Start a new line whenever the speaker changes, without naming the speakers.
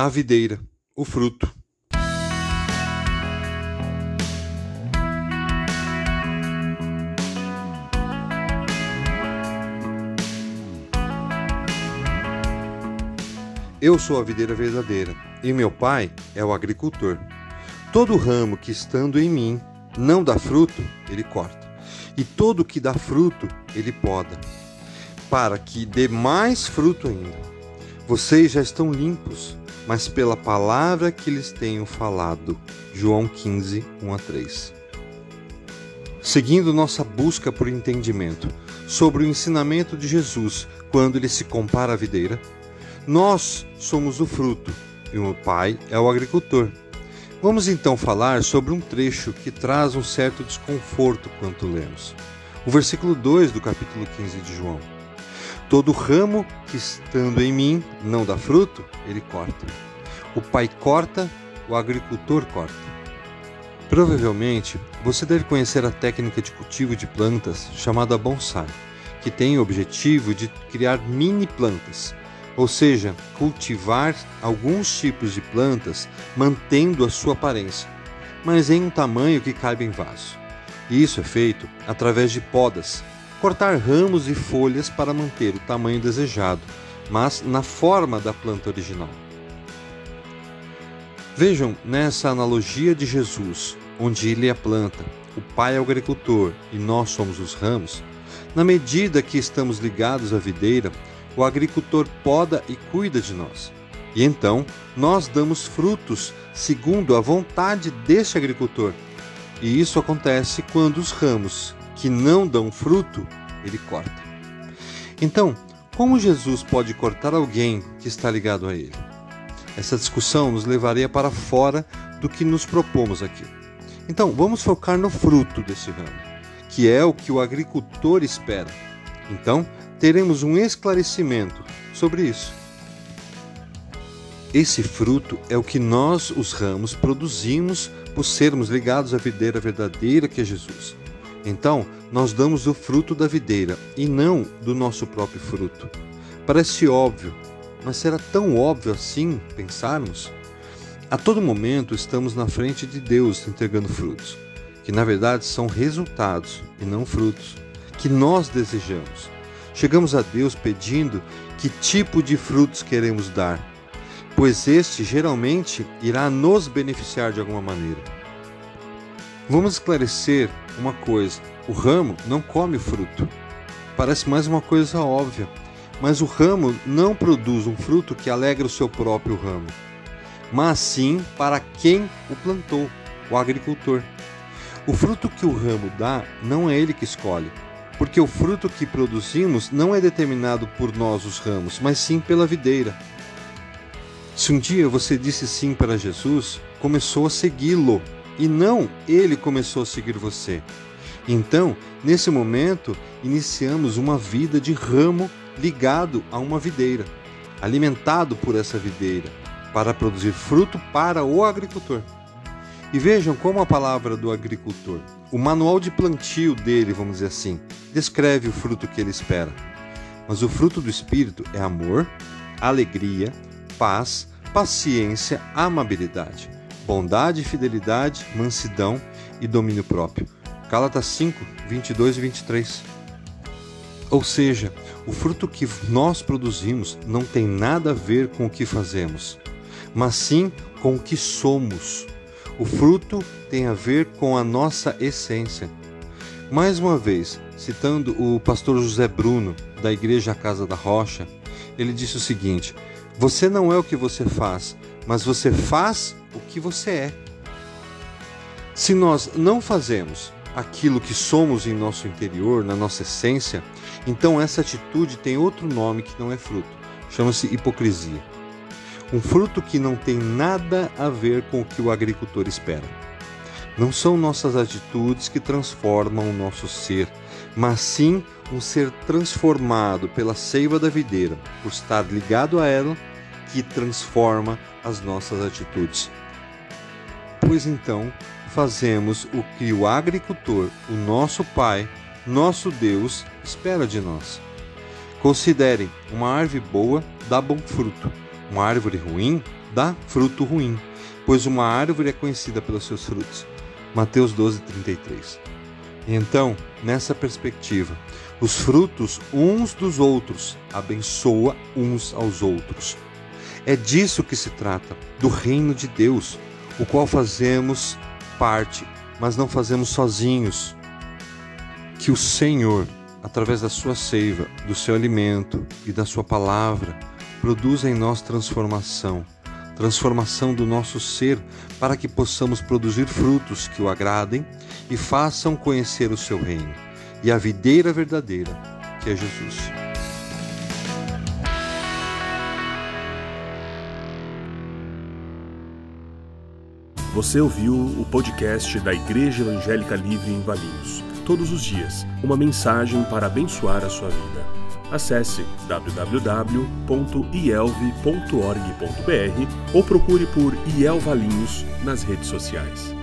A videira, o fruto. Eu sou a videira verdadeira, e meu pai é o agricultor. Todo ramo que estando em mim não dá fruto, ele corta, e todo que dá fruto, ele poda, para que dê mais fruto ainda. Vocês já estão limpos mas pela palavra que lhes tenho falado. João 15, 1 a 3. Seguindo nossa busca por entendimento sobre o ensinamento de Jesus quando ele se compara à videira, nós somos o fruto e o Pai é o agricultor. Vamos então falar sobre um trecho que traz um certo desconforto quando lemos. O versículo 2 do capítulo 15 de João. Todo ramo que estando em mim não dá fruto, ele corta. O pai corta, o agricultor corta. Provavelmente você deve conhecer a técnica de cultivo de plantas chamada bonsai, que tem o objetivo de criar mini plantas, ou seja, cultivar alguns tipos de plantas mantendo a sua aparência, mas em um tamanho que caiba em vaso. E isso é feito através de podas, cortar ramos e folhas para manter o tamanho desejado, mas na forma da planta original. Vejam nessa analogia de Jesus, onde ele é a planta, o Pai é o agricultor e nós somos os ramos, na medida que estamos ligados à videira, o agricultor poda e cuida de nós. E então nós damos frutos segundo a vontade deste agricultor. E isso acontece quando os ramos que não dão fruto, ele corta. Então, como Jesus pode cortar alguém que está ligado a ele? Essa discussão nos levaria para fora do que nos propomos aqui. Então, vamos focar no fruto desse ramo, que é o que o agricultor espera. Então, teremos um esclarecimento sobre isso. Esse fruto é o que nós, os ramos, produzimos por sermos ligados à videira verdadeira que é Jesus. Então, nós damos o fruto da videira e não do nosso próprio fruto. Parece óbvio, mas será tão óbvio assim pensarmos? A todo momento estamos na frente de Deus entregando frutos, que na verdade são resultados e não frutos, que nós desejamos. Chegamos a Deus pedindo que tipo de frutos queremos dar, pois este geralmente irá nos beneficiar de alguma maneira. Vamos esclarecer uma coisa: o ramo não come o fruto. Parece mais uma coisa óbvia, mas o ramo não produz um fruto que alegra o seu próprio ramo, mas sim para quem o plantou, o agricultor. O fruto que o ramo dá não é ele que escolhe, porque o fruto que produzimos não é determinado por nós, os ramos, mas sim pela videira. Se um dia você disse sim para Jesus, começou a segui-lo e não ele começou a seguir você. Então, nesse momento, iniciamos uma vida de ramo ligado a uma videira, alimentado por essa videira, para produzir fruto para o agricultor. E vejam como a palavra do agricultor, o manual de plantio dele, vamos dizer assim, descreve o fruto que ele espera. Mas o fruto do Espírito é amor, alegria, paz, paciência, amabilidade bondade, fidelidade, mansidão e domínio próprio. Gálatas 5, 22 e 23. Ou seja, o fruto que nós produzimos não tem nada a ver com o que fazemos, mas sim com o que somos. O fruto tem a ver com a nossa essência. Mais uma vez, citando o pastor José Bruno, da Igreja Casa da Rocha, ele disse o seguinte: Você não é o que você faz, mas você faz o que você é. Se nós não fazemos aquilo que somos em nosso interior, na nossa essência, então essa atitude tem outro nome que não é fruto. Chama-se hipocrisia. Um fruto que não tem nada a ver com o que o agricultor espera. Não são nossas atitudes que transformam o nosso ser, mas sim um ser transformado pela seiva da videira, por estar ligado a ela, que transforma as nossas atitudes. Pois então fazemos o que o agricultor, o nosso Pai, nosso Deus, espera de nós. Considerem: uma árvore boa dá bom fruto, uma árvore ruim dá fruto ruim, pois uma árvore é conhecida pelos seus frutos. Mateus 12, 33. Então, nessa perspectiva, os frutos uns dos outros abençoa uns aos outros. É disso que se trata, do reino de Deus, o qual fazemos parte, mas não fazemos sozinhos. Que o Senhor, através da sua seiva, do seu alimento e da sua palavra, produza em nós transformação, transformação do nosso ser, para que possamos produzir frutos que o agradem e façam conhecer o seu reino e a videira verdadeira, que é Jesus.
Você ouviu o podcast da Igreja Evangélica Livre em Valinhos. Todos os dias, uma mensagem para abençoar a sua vida. Acesse www.ielve.org.br ou procure por IEL Valinhos nas redes sociais.